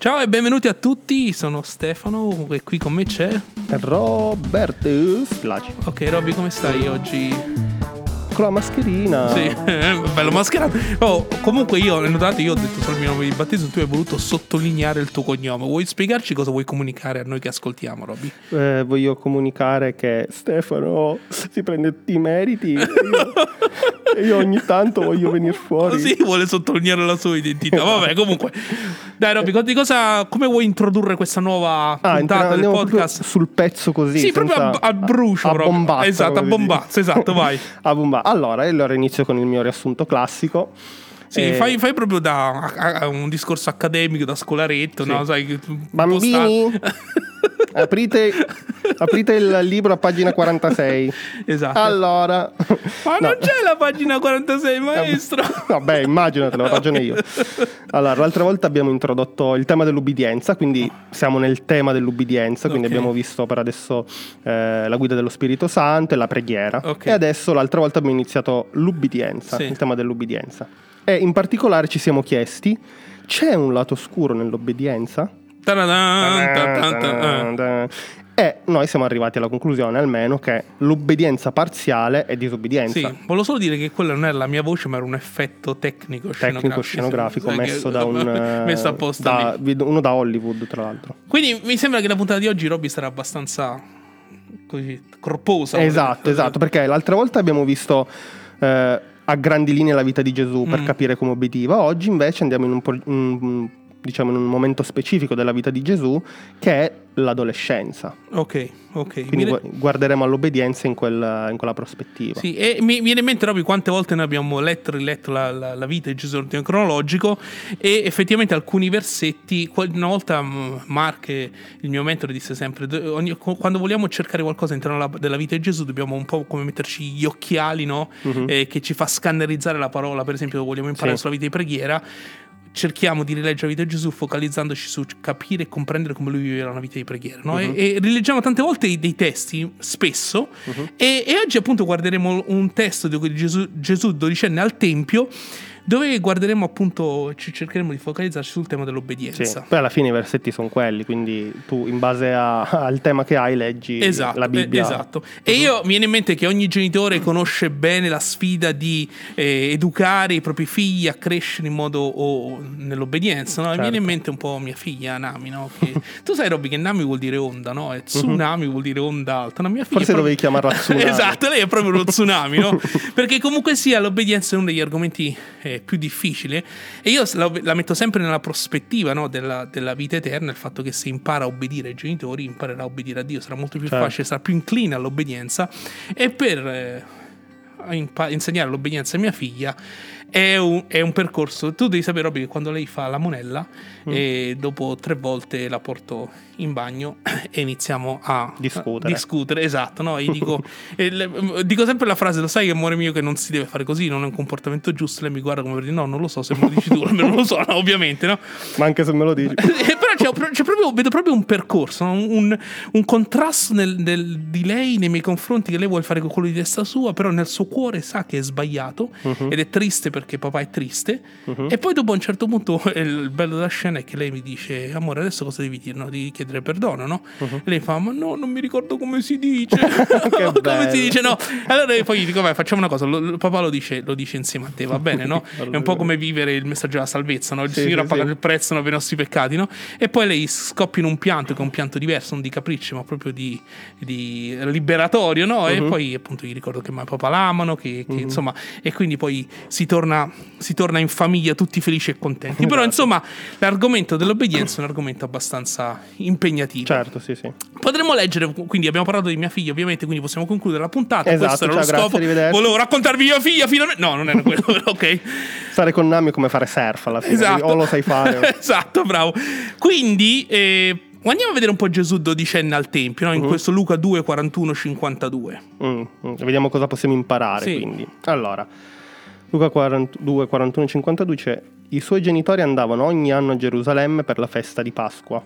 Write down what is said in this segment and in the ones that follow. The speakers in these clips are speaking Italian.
Ciao e benvenuti a tutti, sono Stefano e qui con me c'è... Robert Splaci. Ok Robby, come stai oggi? Con la mascherina. Sì, bello mascherato. Oh, comunque io, notate, io ho detto solo il mio nome di battesimo, tu hai voluto sottolineare il tuo cognome. Vuoi spiegarci cosa vuoi comunicare a noi che ascoltiamo, Robby? Eh, voglio comunicare che Stefano si prende i meriti e io, io ogni tanto voglio venire fuori. Sì, vuole sottolineare la sua identità. Vabbè, comunque. Dai, Robby, di cosa, come vuoi introdurre questa nuova Ah, puntata del podcast? sul pezzo così. Sì, proprio senza- a, a brucio. a bombazzo, Esatto, a bombazzo, esatto, vai. A bomba. Allora, e allora inizio con il mio riassunto classico. Sì, Eh, fai, fai proprio da a- a- un discorso accademico, da scolaretto, Sì. no? Sai, Bambini, aprite, aprite il libro a pagina 46. esatto. Allora, Ma No. non c'è la pagina 46, maestro. Vabbè, immaginatelo, ho ragione io. Allora, l'altra volta abbiamo introdotto il tema dell'ubbidienza, quindi siamo nel tema dell'ubbidienza, quindi Ok. abbiamo visto per adesso eh, la guida dello Spirito Santo e la preghiera. Ok. E adesso l'altra volta abbiamo iniziato l'ubbidienza, Sì. il tema dell'ubbidienza. E in particolare ci siamo chiesti, c'è un lato oscuro nell'obbedienza? E noi siamo arrivati alla conclusione almeno che l'obbedienza parziale è Sì, disobbedienza. volevo solo dire che quella non era la mia voce, ma era un effetto tecnico scenografico. tecnico scenografico che- messo da un messo apposta da- uno da Hollywood tra l'altro Quindi mi sembra che la puntata di oggi Robby sarà abbastanza così corposa. esatto esatto perché l'altra volta abbiamo visto eh, a grandi linee la vita di Gesù per Mm. capire come obbediva oggi invece andiamo in un, po- un- diciamo in un momento specifico della vita di Gesù che è l'adolescenza Ok, ok. quindi gu- guarderemo all'obbedienza in, quel- in quella prospettiva Sì, e mi viene in mente proprio quante volte noi abbiamo letto e riletto la, la- la vita di Gesù in ordine cronologico e effettivamente alcuni versetti, una volta mh, Mark, eh, il mio mentore, disse sempre, "Do- ogni- quando vogliamo cercare qualcosa all'interno della, vita di Gesù dobbiamo un po' come metterci gli occhiali, no? Mhm. Eh, che ci fa scannerizzare la parola, per esempio vogliamo imparare Sì. sulla vita di preghiera. Cerchiamo di rileggere la vita di Gesù focalizzandoci su capire e comprendere come lui viveva una vita di preghiera. no? Mhm. E, e rileggiamo tante volte dei testi, spesso, Mhm. e, e oggi appunto guarderemo un testo di Gesù, Gesù dodicenne al Tempio dove guarderemo appunto, ci cercheremo di focalizzarci sul tema Sì, dell'obbedienza. poi alla fine i versetti sono quelli quindi tu in base a- al tema che hai leggi Esatto, la Bibbia eh, esatto. E io mi viene in mente che ogni genitore conosce bene la sfida di eh, educare i propri figli a crescere in modo o nell'obbedienza. No? E Mi viene in Certo. mente un po' mia figlia Nami. No? Che- tu sai, Robby, che Nami vuol dire onda, no? E tsunami vuol dire onda alta. No, mia figlia Mhm. Forse proprio- dovevi chiamarla tsunami. esatto, lei è proprio uno tsunami, no? Perché comunque sia l'obbedienza è uno degli argomenti eh, più difficili e io la, la metto sempre nella prospettiva no, della, della vita eterna, il fatto che se impara a obbedire ai genitori, imparerà a obbedire a Dio, sarà molto più Certo. facile, sarà più incline all'obbedienza e per eh, insegnare l'obbedienza a mia figlia è un, è un percorso. Tu devi sapere, Robby, che quando lei fa la monella, Mm. e dopo tre volte la porto in bagno e iniziamo a Discutere. discutere, esatto. No? Dico, le- dico sempre la frase: Lo sai, amore mio, che non si deve fare così, non è un comportamento giusto. Lei mi guarda come per dire: No, non lo so, se me lo dici tu, non lo so, no, ovviamente, no? ma anche se me lo dici Eh, Però c'è, c'è proprio, vedo proprio un percorso, un, un contrasto nel- nel- di lei nei miei confronti che lei vuole fare con quello di testa sua, però nel suo cuore sa che è sbagliato Mhm. ed è triste perché papà è triste. Mhm. E poi dopo a un certo punto il bello della scena è che lei mi dice, amore adesso cosa devi dire? No? Devi chiedere perdono, no? E lei fa, ma no, non mi ricordo come si dice. come bello. si dice, no? Allora poi dico, vai, facciamo una cosa, lo- lo- papà lo dice, lo dice insieme a te, va bene, no? È un po' come vivere il messaggio della salvezza, no? Il Sì, Signore sì, ha pagato sì. il prezzo no, per i nostri peccati, no? E poi lei scoppia in un pianto, che è un pianto diverso, non di capriccio, ma proprio di, di liberatorio, no? E Mhm. poi appunto gli ricordo che e papà l'amano, che, che, insomma, e quindi poi si torna, si torna in famiglia tutti felici e contenti. Però Esatto. insomma, l'argomento dell'obbedienza è un argomento abbastanza impegnativo. certo sì sì Potremmo leggere, quindi abbiamo parlato di mia figlia, ovviamente, quindi possiamo concludere la puntata. Esatto, Questo era lo ciao, grazie, scopo. arrivederci. Volevo raccontarvi mia figlia finalmente. No, non era quello, ok. stare con Nami è come fare surf alla fine Esatto. o lo sai fare esatto, bravo. Quindi, eh, andiamo a vedere un po' Gesù dodicenne al Tempio, no? in Mhm. questo Luca 2, 41, 52. Mm, mm, Vediamo cosa possiamo imparare Sì. quindi. Allora, Luca 42, 41 52 dice i suoi genitori andavano ogni anno a Gerusalemme per la festa di Pasqua.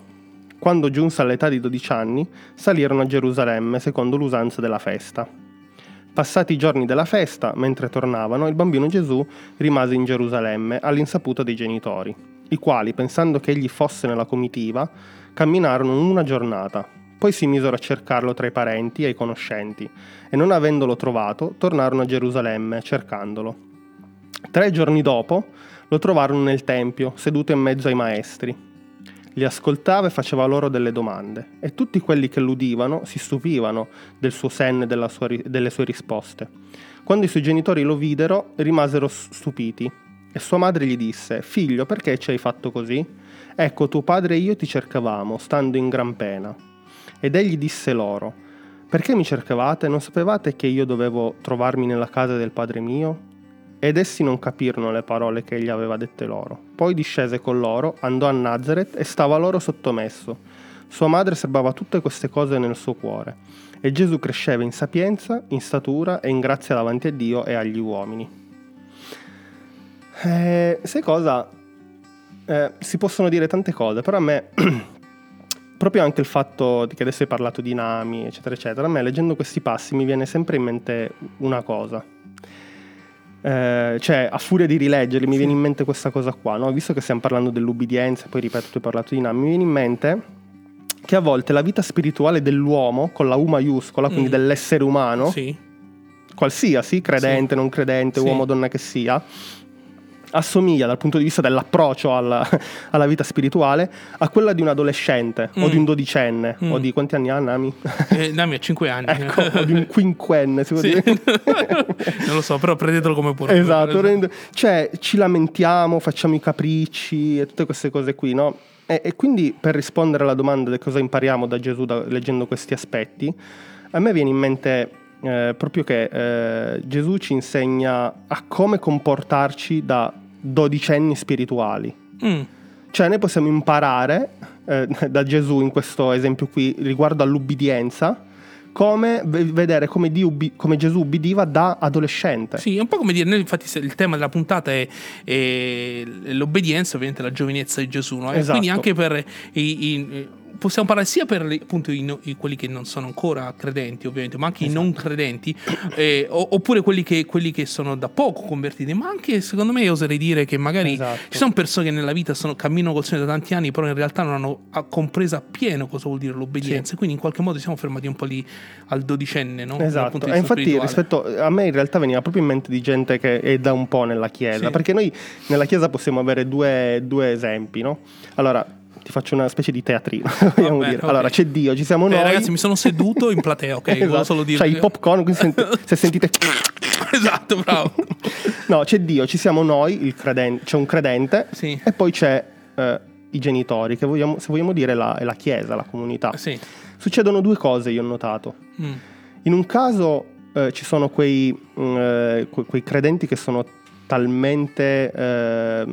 Quando giunse all'età di 12 anni, salirono a Gerusalemme secondo l'usanza della festa. Passati i giorni della festa, mentre tornavano, il bambino Gesù rimase in Gerusalemme all'insaputa dei genitori. i quali, pensando che egli fosse nella comitiva, camminarono una giornata. Poi si misero a cercarlo tra i parenti e i conoscenti, e non avendolo trovato, tornarono a Gerusalemme cercandolo. Tre giorni dopo lo trovarono nel Tempio, seduto in mezzo ai maestri. Li ascoltava e faceva loro delle domande, e tutti quelli che l'udivano si stupivano del suo senno e sua, delle sue risposte. Quando i suoi genitori lo videro, rimasero stupiti, e sua madre gli disse, Figlio, perché ci hai fatto così? Ecco, tuo padre e io ti cercavamo, stando in gran pena. Ed egli disse loro, Perché mi cercavate? Non sapevate che io dovevo trovarmi nella casa del padre mio? Ed essi non capirono le parole che egli aveva dette loro. Poi discese con loro, andò a Nazareth e stava loro sottomesso. Sua madre serbava tutte queste cose nel suo cuore. E Gesù cresceva in sapienza, in statura e in grazia davanti a Dio e agli uomini. Eh, sai cosa? Eh, si possono dire tante cose, però a me, proprio anche il fatto che adesso hai parlato di Nami, eccetera, eccetera, a me leggendo questi passi mi viene sempre in mente una cosa eh, cioè a furia di rileggerli mi viene in mente questa cosa qua, no? visto che stiamo parlando dell'ubbidienza, poi ripeto, tu hai parlato di Nam, mi viene in mente che a volte la vita spirituale dell'uomo, con la U maiuscola, quindi mm. dell'essere umano, sì. qualsiasi, credente, sì. non credente, sì. uomo, donna che sia, assomiglia dal punto di vista dell'approccio alla, alla vita spirituale a quella di un adolescente mm. o di un dodicenne mm. o di quanti anni ha Nami? Eh, Nami ha 5 anni ecco, o di un quinquenne si può sì. dire non lo so però prendetelo come può esatto cioè ci lamentiamo facciamo i capricci e tutte queste cose qui no? E, e, quindi per rispondere alla domanda di cosa impariamo da Gesù da, leggendo questi aspetti a me viene in mente eh, proprio che eh, Gesù ci insegna a come comportarci da dodicenni spirituali. Mm. Cioè noi possiamo imparare eh, da Gesù in questo esempio qui riguardo all'ubbidienza come vedere come, Dio, come, Gesù ubbidiva da adolescente. Sì, è un po' come dire, noi infatti il tema della puntata è, è l'obbedienza, ovviamente la giovinezza di Gesù, no? esatto. quindi anche per i, i possiamo parlare sia per appunto i, i, quelli che non sono ancora credenti, ovviamente, ma anche esatto. i non esatto. credenti, eh, oppure quelli che, quelli che, sono da poco convertiti, ma anche secondo me oserei dire che magari esatto. ci sono persone che nella vita sono, camminano col Signore da tanti anni, però in realtà non hanno compreso appieno cosa vuol dire l'obbedienza, sì. quindi in qualche modo siamo fermati un po' lì al dodicenne, no? Esatto, e infatti spirituale. rispetto a me in realtà veniva proprio in mente di gente che è da un po' nella Chiesa, sì. perché noi nella Chiesa possiamo avere due, due esempi, no? Allora, ti faccio una specie di teatrino. Vabbè, okay. Allora, c'è Dio, ci siamo eh, noi. ragazzi, mi sono seduto in platea, ok? esatto. solo dire. C'hai i popcorn, quindi senti, se sentite. esatto, bravo. no, c'è Dio, ci siamo noi, credente, c'è un credente, sì. e poi c'è eh, i genitori, che vogliamo, se vogliamo dire la, è la chiesa, la comunità. Sì. Succedono due cose, io ho notato. Mm. In un caso eh, ci sono quei, mm, eh, que- quei credenti che sono talmente eh,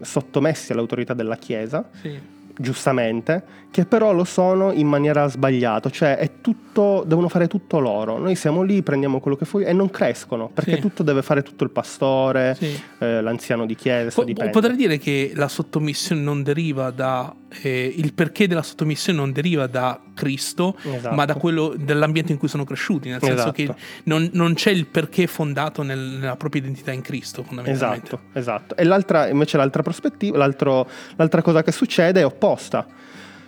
sottomessi all'autorità della Chiesa, sì. giustamente, che però lo sono in maniera sbagliata, cioè è tutto, devono fare tutto loro. Noi siamo lì, prendiamo quello che fuori e non crescono, perché sì. tutto deve fare tutto il pastore, sì. eh, l'anziano di chiesa. Po- potrei dire che la sottomissione non deriva da eh, il perché della sottomissione non deriva da Cristo, esatto. ma da quello dell'ambiente in cui sono cresciuti, nel senso esatto. che non, non, c'è il perché fondato nel, nella propria identità in Cristo, fondamentalmente. Esatto, esatto. E l'altra, invece l'altra prospettiva, l'altra cosa che succede è opposta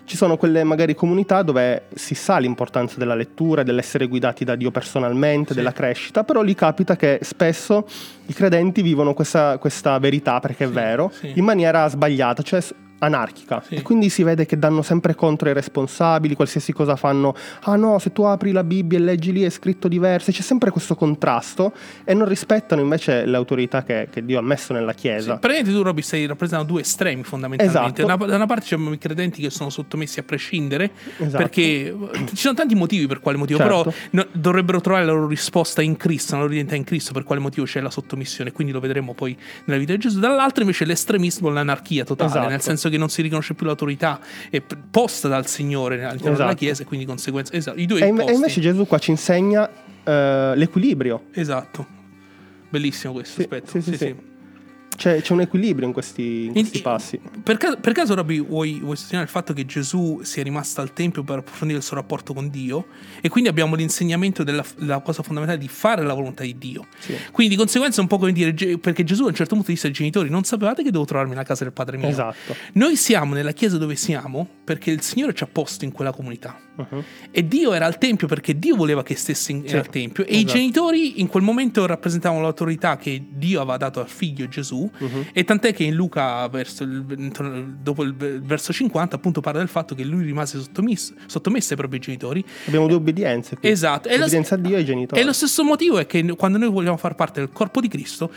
ci sono quelle magari comunità dove si sa l'importanza della lettura, dell'essere guidati da Dio personalmente, sì. della crescita, però lì capita che spesso i credenti vivono questa, questa verità, perché è vero, sì. in maniera sbagliata, cioè anarchica sì. e quindi si vede che danno sempre contro i responsabili, qualsiasi cosa fanno, ah no, se tu apri la Bibbia e leggi lì è scritto diverso, c'è sempre questo contrasto e non rispettano invece l'autorità che, che Dio ha messo nella Chiesa. Sì, praticamente tu Robby stai rappresentando due estremi fondamentalmente, esatto. da una parte c'è i credenti che sono sottomessi a prescindere esatto. perché ci sono tanti motivi per quale motivo, certo. però no, dovrebbero trovare la loro risposta in Cristo, la loro identità in Cristo, per quale motivo c'è la sottomissione, quindi lo vedremo poi nella vita di Gesù, dall'altro invece l'estremismo, l'anarchia totale, esatto. nel senso che non si riconosce più l'autorità è posta dal Signore all'interno esatto. della Chiesa e quindi di conseguenza esatto, i due e, e invece Gesù qua ci insegna uh, l'equilibrio. Esatto. Bellissimo questo sì, aspetto. sì, sì, sì. C'è, c'è un equilibrio in questi, in questi passi. Per caso, per caso Robby, vuoi, vuoi sostenere il fatto che Gesù sia rimasto al Tempio per approfondire il suo rapporto con Dio? E quindi abbiamo l'insegnamento della, della cosa fondamentale di fare la volontà di Dio. Sì. Quindi di conseguenza un po' come dire, perché Gesù a un certo punto disse ai genitori, non sapevate che devo trovarmi nella casa del Padre mio? Esatto. Noi siamo nella chiesa dove siamo perché il Signore ci ha posto in quella comunità. Uh-huh. E Dio era al Tempio perché Dio voleva che stesse in, Sì, al Tempio. E i esatto. genitori in quel momento rappresentavano l'autorità che Dio aveva dato al figlio Gesù. Mhm. E tant'è che in Luca, verso il- dopo il verso 50, appunto parla del fatto che lui rimase sottomesso, sottomesso ai propri genitori. Abbiamo due obbedienze. qui. Esatto. E lo- Obbedienza a Dio e ai genitori. e lo stesso motivo è che quando noi vogliamo far parte del corpo di Cristo,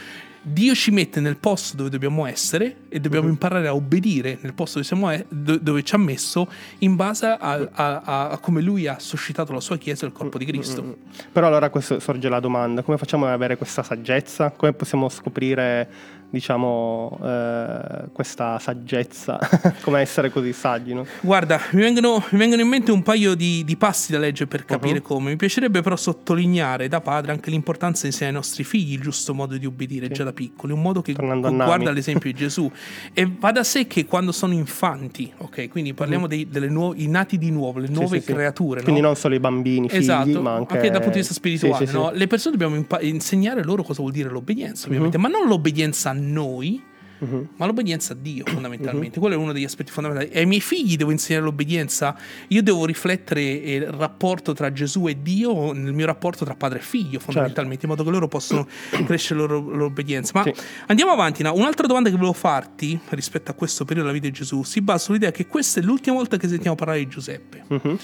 Dio ci mette nel posto dove dobbiamo essere e dobbiamo Mhm. imparare a obbedire nel posto dove, siamo e- do- dove ci ha messo in base a, a- a- a come Lui ha suscitato la sua Chiesa e il corpo di Cristo. Mm. Però allora questo sorge la domanda, come facciamo ad avere questa saggezza? Come possiamo scoprire, diciamo, eh, questa saggezza? come essere così saggi, no? Guarda, mi vengono, mi vengono in mente un paio di, di passi da leggere per capire Mhm. come. Mi piacerebbe però sottolineare da padre anche l'importanza di insegnare ai nostri figli il giusto modo di obbedire Sì. già da piccoli, un modo che guarda l'esempio di Gesù. E va da sé che quando sono infanti, ok, quindi parliamo dei, delle nuove, i nati di nuovo, le nuove sì, sì. creature. Quindi no? non solo i bambini, figli, Esatto, ma anche... dal punto di vista spirituale, no? le persone dobbiamo impa- insegnare loro cosa vuol dire l'obbedienza, ovviamente, ma non l'obbedienza a noi, Mhm. ma l'obbedienza a Dio fondamentalmente. Quello è uno degli aspetti fondamentali. E ai miei figli devo insegnare l'obbedienza, io devo riflettere eh, il rapporto tra Gesù e Dio nel mio rapporto tra padre e figlio fondamentalmente, in modo che loro possano crescere loro, loro obbedienza. Ma Sì. andiamo avanti, no? un'altra domanda che volevo farti rispetto a questo periodo della vita di Gesù si basa sull'idea che questa è l'ultima volta che sentiamo parlare di Giuseppe. Mhm.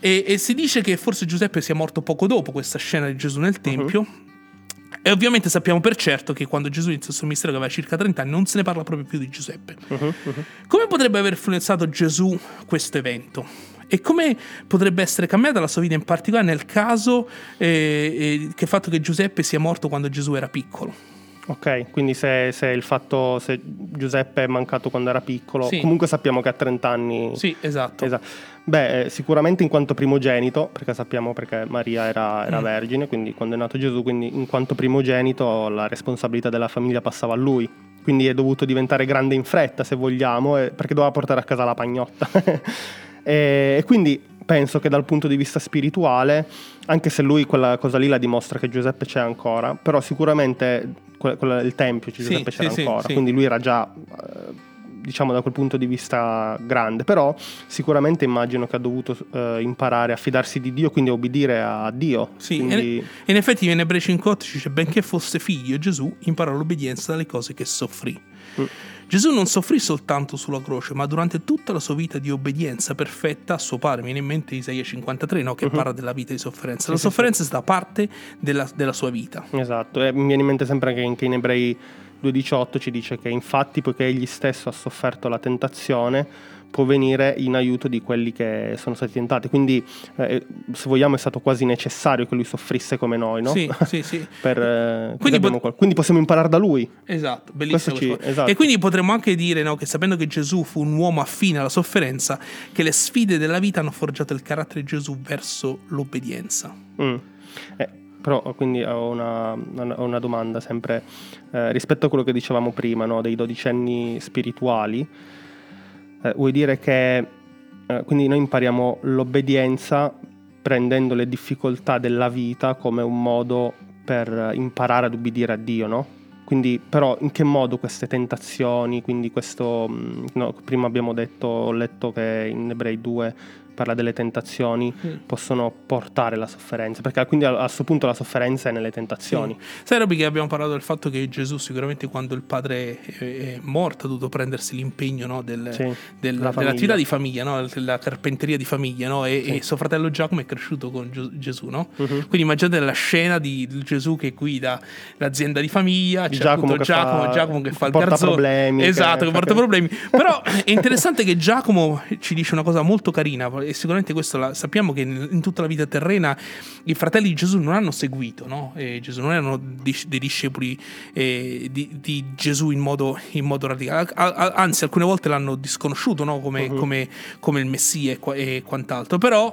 E, e si dice che forse Giuseppe sia morto poco dopo questa scena di Gesù nel Tempio. E ovviamente sappiamo per certo che quando Gesù iniziò il suo ministero, che aveva circa 30 anni, non se ne parla proprio più di Giuseppe. Mhm, mhm. Come potrebbe aver influenzato Gesù questo evento? E come potrebbe essere cambiata la sua vita in particolare nel caso eh, eh, che il fatto che Giuseppe sia morto quando Gesù era piccolo? Ok, quindi se, se il fatto, se Giuseppe è mancato quando era piccolo, Sì. comunque sappiamo che a 30 anni... Sì, esatto. Esatto. Beh, eh, sicuramente in quanto primogenito, perché sappiamo perché Maria era, era Mm. vergine, quindi quando è nato Gesù, quindi in quanto primogenito la responsabilità della famiglia passava a lui. Quindi è dovuto diventare grande in fretta, se vogliamo, eh, perché doveva portare a casa la pagnotta. e, e quindi penso che dal punto di vista spirituale, anche se lui quella cosa lì la dimostra che Giuseppe c'è ancora, però sicuramente quella- quella- il tempio Sì, Giuseppe c'era sì, sì, ancora, sì. quindi lui era già... eh, diciamo da quel punto di vista grande, però sicuramente immagino che ha dovuto eh, imparare a fidarsi di Dio, quindi a obbedire a Dio. Sì, Quindi- in effetti in Ebrei 5.8 ci dice, benché fosse figlio, Gesù imparò l'obbedienza dalle cose che soffrì. Mm. Gesù non soffrì soltanto sulla croce, ma durante tutta la sua vita di obbedienza perfetta a suo padre. Mi viene in mente Isaia 53, no? che Mhm. parla della vita di sofferenza. La sofferenza è stata parte della, della sua vita. Esatto, e mi viene in mente sempre che anche in Ebrei 2.18 ci dice che infatti poiché egli stesso ha sofferto la tentazione può venire in aiuto di quelli che sono stati tentati, quindi eh, se vogliamo è stato quasi necessario che lui soffrisse come noi, no? Sì, sì, sì. Per, eh, Quindi pot- quindi possiamo imparare da lui. Esatto, bellissimo. Ci- esatto. E quindi potremmo anche dire no, che sapendo che Gesù fu un uomo affine alla sofferenza, che le sfide della vita hanno forgiato il carattere di Gesù verso l'obbedienza. Mm. Eh, però quindi ho una, una- domanda sempre eh, rispetto a quello che dicevamo prima, no, dei dodicenni spirituali. eh, vuoi dire che eh, quindi noi impariamo l'obbedienza prendendo le difficoltà della vita come un modo per imparare ad ubbidire a Dio, no? Quindi, però, in che modo queste tentazioni, quindi questo, mm, no, prima abbiamo detto, ho letto che in Ebrei 2 parla delle tentazioni, possono portare la sofferenza, perché quindi a questo punto la sofferenza è nelle tentazioni. Sai Roby che abbiamo parlato del fatto che Gesù sicuramente quando il padre è, morto ha dovuto prendersi l'impegno no, del- Sì, del- la dell'attività di famiglia, no, della carpenteria di famiglia no? e, Sì. e suo fratello Giacomo è cresciuto con Gesù. No? Mhm. Quindi immaginate la scena di Gesù che guida l'azienda di famiglia, c'è Giacomo che Giacomo, fa- Giacomo che fa il garzone. problemi, Esatto, che- che porta che- problemi. Però è interessante che Giacomo ci dice una cosa molto carina e sicuramente questo la, sappiamo che in, in tutta la vita terrena i fratelli di Gesù non hanno seguito, no? E Gesù non erano dis- dei discepoli eh, di, di Gesù in modo, in modo radicale, A- a- anzi alcune volte l'hanno disconosciuto no? come, Mhm. come- come il Messia e, qua- e quant'altro, però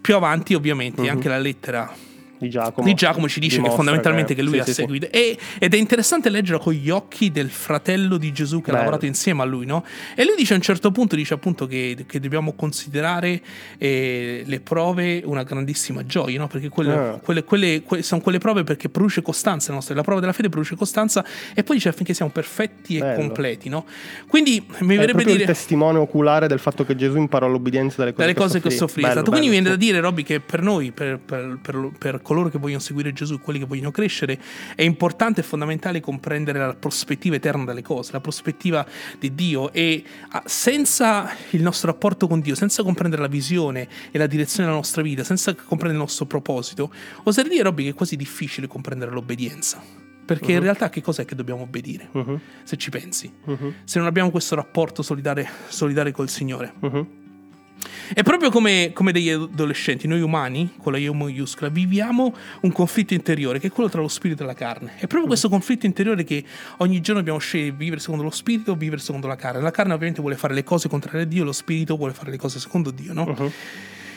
più avanti ovviamente Mhm. anche la lettera di Giacomo. Di Giacomo ci dice che fondamentalmente che, che lui sì, ha sì, seguito. E, ed è interessante leggere con gli occhi del fratello di Gesù che Bello. ha lavorato insieme a lui, no? E lui dice a un certo punto, dice appunto che, che dobbiamo considerare eh, le prove una grandissima gioia, no? Perché quelle, Ah. quelle, quelle, que- sono quelle prove perché produce costanza la nostra, la prova della fede produce costanza e poi dice affinché siamo perfetti e Bello. completi, no? Quindi mi verrebbe dire il testimone oculare del fatto che Gesù imparò l'obbedienza dalle cose, dalle cose che ho soffrito. Bello, Esatto. Quindi viene da sì. dire, Robby, che per noi, per, per- per- per coloro che vogliono seguire Gesù, quelli che vogliono crescere, è importante e fondamentale comprendere la prospettiva eterna delle cose, la prospettiva di Dio e ah, senza il nostro rapporto con Dio, senza comprendere la visione e la direzione della nostra vita, senza comprendere il nostro proposito, oserei dire, Robby, che è quasi difficile comprendere l'obbedienza. Perché in realtà che cos'è che dobbiamo obbedire? Mhm, Se ci pensi. mhm, Se non abbiamo questo rapporto solidale, solidale col Signore. È proprio come, come degli adolescenti, noi umani, con la I maiuscola, viviamo un conflitto interiore che è quello tra lo spirito e la carne. È proprio questo conflitto interiore che ogni giorno dobbiamo scegliere di vivere secondo lo spirito o vivere secondo la carne. La carne ovviamente vuole fare le cose contrarie a Dio, lo spirito vuole fare le cose secondo Dio, no? Mhm.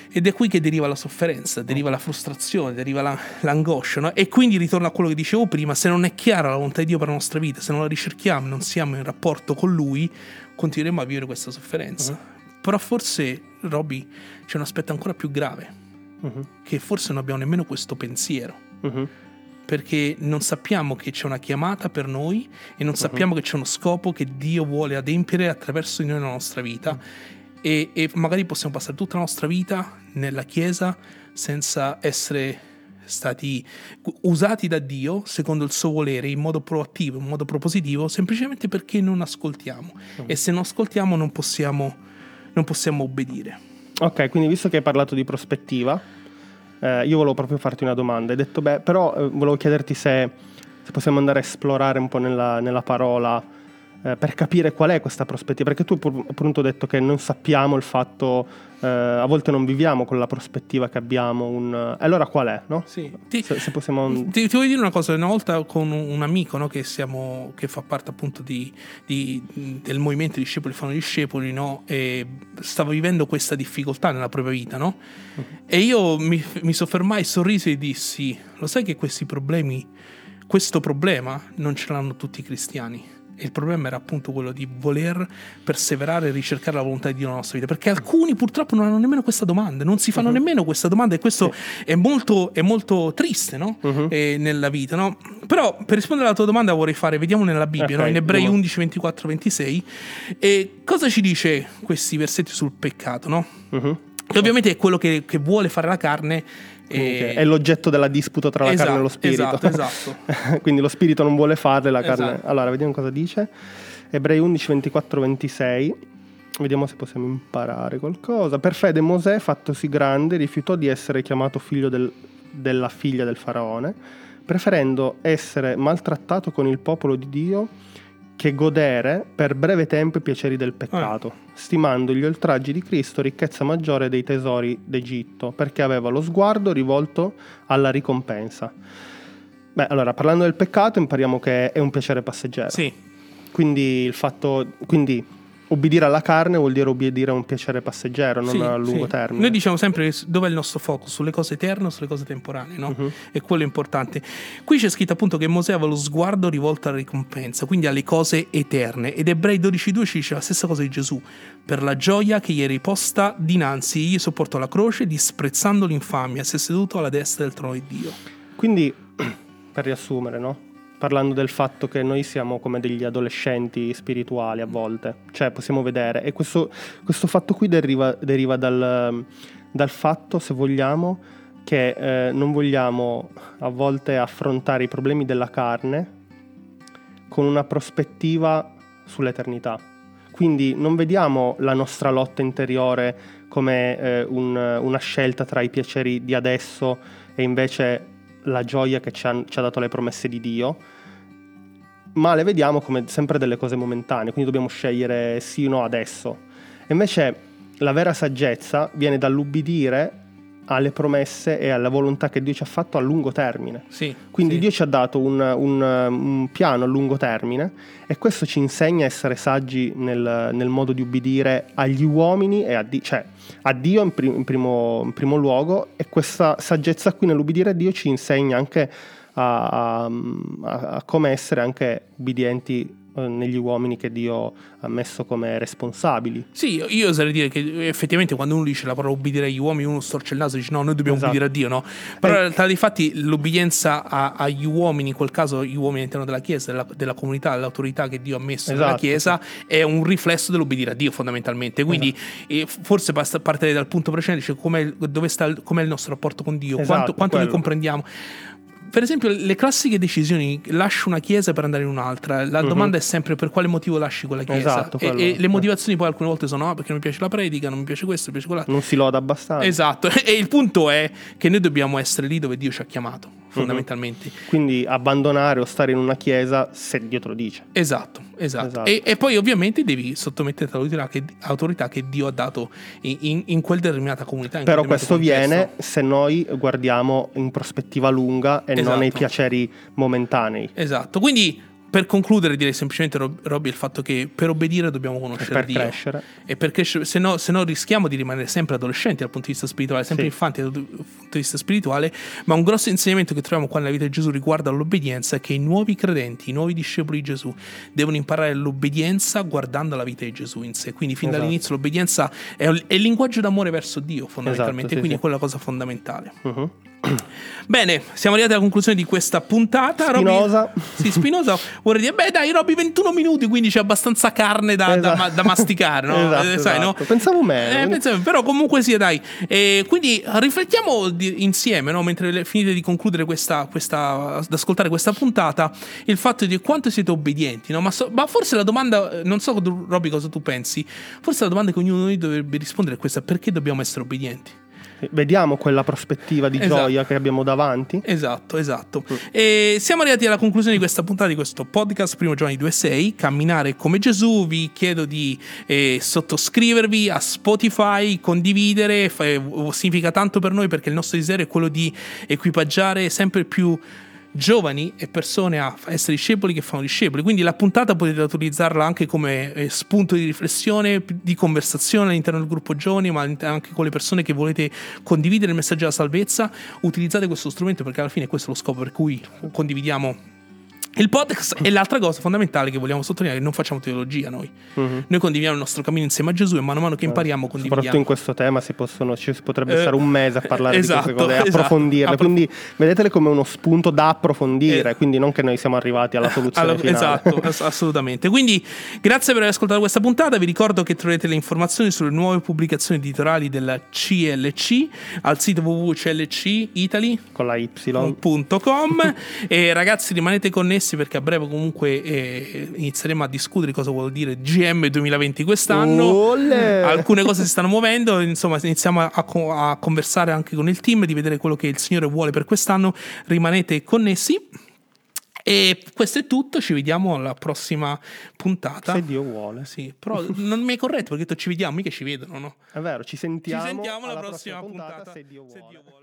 Ed è qui che deriva la sofferenza, deriva la frustrazione, deriva la- l'angoscia, no? E quindi ritorno a quello che dicevo prima, se non è chiara la volontà di Dio per la nostra vita, se non la ricerchiamo, non siamo in rapporto con Lui, continueremo a vivere questa sofferenza. Però forse, Robby, c'è un aspetto ancora più grave, Mhm, che forse non abbiamo nemmeno questo pensiero, mhm. perché non sappiamo che c'è una chiamata per noi e non sappiamo che c'è uno scopo che Dio vuole adempiere attraverso di noi nella nostra vita. E, e magari possiamo passare tutta la nostra vita nella Chiesa senza essere stati usati da Dio secondo il suo volere in modo proattivo, in modo propositivo, semplicemente perché non ascoltiamo. E se non ascoltiamo non possiamo, non possiamo obbedire. Ok, quindi visto che hai parlato di prospettiva, eh, io volevo proprio farti una domanda. Hai detto, beh, però eh, volevo chiederti se, se possiamo andare a esplorare un po' nella, nella parola eh, per capire qual è questa prospettiva. Perché tu pur- appunto hai detto che non sappiamo il fatto, eh, a volte non viviamo con la prospettiva che abbiamo. Un, eh, allora qual è, no? Sì. Ti, Se, se possiamo... ti, ti voglio dire una cosa, una volta con un, amico no, che, siamo, che fa parte appunto di, di- del movimento discepoli fanno discepoli, no, e stava vivendo questa difficoltà nella propria vita, no? E io mi, mi soffermai, sorrisi e dissi, lo sai che questi problemi, questo problema non ce l'hanno tutti i cristiani. E il problema era appunto quello di voler perseverare e ricercare la volontà di Dio nella nostra vita. Perché alcuni purtroppo non hanno nemmeno questa domanda, non si fanno nemmeno questa domanda, e questo è, molto, è molto triste no? Mhm. Eh, nella vita. No? Però per rispondere alla tua domanda vorrei fare, vediamo nella Bibbia, Ok, no? in Ebrei andiamo. 11, 24, 26, e cosa ci dice questi versetti sul peccato? No? Mhm. Che ovviamente è quello che, che vuole fare la carne. E- È l'oggetto della disputa tra la Esatto, carne e lo spirito. esatto, esatto. Quindi lo spirito non vuole farle, la carne... Esatto. Allora, vediamo cosa dice. Ebrei 11, 24, 26. Vediamo se possiamo imparare qualcosa. Per fede Mosè, fattosi grande, rifiutò di essere chiamato figlio del- della figlia del faraone, preferendo essere maltrattato con il popolo di Dio che godere per breve tempo i piaceri del peccato, stimando gli oltraggi di Cristo ricchezza maggiore dei tesori d'Egitto, perché aveva lo sguardo rivolto alla ricompensa. Beh, allora, parlando del peccato, impariamo che è un piacere passeggero. Sì, Quindi il fatto. Quindi obbedire alla carne vuol dire obbedire a un piacere passeggero, non sì, a lungo sì. termine. Noi diciamo sempre che dov'è il nostro focus, sulle cose eterne o sulle cose temporanee, no? Mhm. E quello è importante. Qui c'è scritto appunto che Mosè aveva lo sguardo rivolto alla ricompensa, quindi alle cose eterne. Ed Ebrei 12.2 ci dice la stessa cosa di Gesù. Per la gioia che gli era riposta dinanzi, egli sopportò la croce, disprezzando l'infamia, si è seduto alla destra del trono di Dio. Quindi, per riassumere, no? Parlando del fatto che noi siamo come degli adolescenti spirituali a volte, cioè possiamo vedere, e questo, questo fatto qui deriva, deriva dal, dal fatto, se vogliamo, che eh, non vogliamo a volte affrontare i problemi della carne con una prospettiva sull'eternità. Quindi non vediamo la nostra lotta interiore come eh, un- una scelta tra i piaceri di adesso e invece la gioia che ci, han- ci ha dato le promesse di Dio, ma le vediamo come sempre delle cose momentanee, quindi dobbiamo scegliere sì o no adesso. Invece la vera saggezza viene dall'ubbidire alle promesse e alla volontà che Dio ci ha fatto a lungo termine. Sì, Quindi sì. Dio ci ha dato un, un- un piano a lungo termine e questo ci insegna a essere saggi nel, nel modo di ubbidire agli uomini e a, Dio, cioè, a Dio in, pri- in primo, in primo luogo e questa saggezza qui nell'ubbidire a Dio ci insegna anche a, a- a come essere anche ubbidienti negli uomini che Dio ha messo come responsabili. Sì, io- oserei dire che effettivamente quando uno dice la parola ubbidire agli uomini, uno storce il naso e dice no, noi dobbiamo Esatto. ubbidire a Dio, no? Però Eh. in realtà dei fatti l'obbedienza a- agli uomini, in quel caso gli uomini all'interno della Chiesa, della, della comunità, dell'autorità che Dio ha messo nella Esatto, Chiesa, è un riflesso dell'obbedire a Dio fondamentalmente. Quindi Esatto. eh, forse basta partire dal punto precedente, cioè com'è, dove sta, com'è il nostro rapporto con Dio, Esatto, quanto, quanto noi comprendiamo. Per esempio, le classiche decisioni, lascio una chiesa per andare in un'altra. La Mhm. domanda è sempre per quale motivo lasci quella chiesa. Esatto, E- quello. e, le motivazioni poi alcune volte sono: ah, perché non mi piace la predica, non mi piace questo, non mi piace quella. Non si loda abbastanza. Esatto. E il punto è che noi dobbiamo essere lì dove Dio ci ha chiamato, fondamentalmente. Quindi abbandonare o stare in una chiesa se Dio te lo dice. Esatto, esatto. Esatto. E, e poi ovviamente devi sottomettere l'autorità che, che Dio ha dato in, in, in quel determinata comunità. Però questo viene se noi guardiamo in prospettiva lunga e Esatto. non nei piaceri momentanei. Esatto. Quindi, per concludere, direi semplicemente, Rob- Robby, il fatto che per obbedire dobbiamo conoscere per Dio. crescere. E per crescere, se no, se no rischiamo di rimanere sempre adolescenti dal punto di vista spirituale, sempre Sì. infanti dal punto di vista spirituale, ma un grosso insegnamento che troviamo qua nella vita di Gesù riguardo all'obbedienza è che i nuovi credenti, i nuovi discepoli di Gesù devono imparare l'obbedienza guardando la vita di Gesù in sé. Quindi fin Esatto. dall'inizio l'obbedienza è, il linguaggio d'amore verso Dio fondamentalmente, Esatto, sì, quindi sì. è quella cosa fondamentale. Mhm. Bene, siamo arrivati alla conclusione di questa puntata. Spinosa. sì, Spinosa vorrei dire, beh dai Robby 21 minuti, quindi c'è abbastanza carne da, da Esatto. ma- da masticare, no? Esatto, Eh, sai, no? esatto. Pensavo meno. Eh, pensavo- però comunque sia, dai. E quindi riflettiamo di- insieme, no? mentre finite di concludere questa, questa, ad ascoltare questa puntata, il fatto di quanto siete obbedienti, no? Ma, so- ma forse la domanda, eh, non so Robby cosa tu pensi, forse la domanda che ognuno di noi dovrebbe rispondere è questa, perché dobbiamo essere obbedienti? Vediamo quella prospettiva di Esatto. gioia che abbiamo davanti. Esatto, esatto. E siamo arrivati alla conclusione di questa puntata di questo podcast, primo Giovanni 2.6, Camminare come Gesù. Vi chiedo di eh, sottoscrivervi a Spotify, condividere, fa- eh, significa tanto per noi perché il nostro desiderio è quello di equipaggiare sempre più giovani e persone a essere discepoli che fanno discepoli. Quindi la puntata potete utilizzarla anche come eh, spunto di riflessione, di conversazione all'interno del gruppo giovani, ma anche con le persone che volete condividere il messaggio della salvezza. Utilizzate questo strumento perché alla fine questo è lo scopo per cui condividiamo il podcast e l'altra cosa fondamentale che vogliamo sottolineare è non facciamo teologia noi. Mhm. Noi condividiamo il nostro cammino insieme a Gesù e mano a mano che impariamo Soprattutto condividiamo. in questo tema si, possono, ci potrebbe Eh, stare un mese a parlare esatto, di queste cose e esatto. approfondirle. Approf- quindi vedetele come uno spunto da approfondire, Eh. quindi non che noi siamo arrivati alla soluzione Alla- finale. esatto, ass- assolutamente. Quindi, grazie per aver ascoltato questa puntata. Vi ricordo che troverete le informazioni sulle nuove pubblicazioni editoriali della CLC al sito www.clcitaly.com. E ragazzi, rimanete connessi perché a breve, comunque, eh, inizieremo a discutere cosa vuol dire GM 2020 quest'anno. Olè! Alcune cose si stanno muovendo, insomma, iniziamo a, a conversare anche con il team, di vedere quello che il Signore vuole per quest'anno. Rimanete connessi. E questo è tutto, ci vediamo alla prossima puntata. Se Dio vuole. Sì, però non mi hai corretto perché ci vediamo, mica ci vedono, no? È vero, ci Ci sentiamo, sentiamo alla alla prossima, puntata, se Dio vuole. giustamente.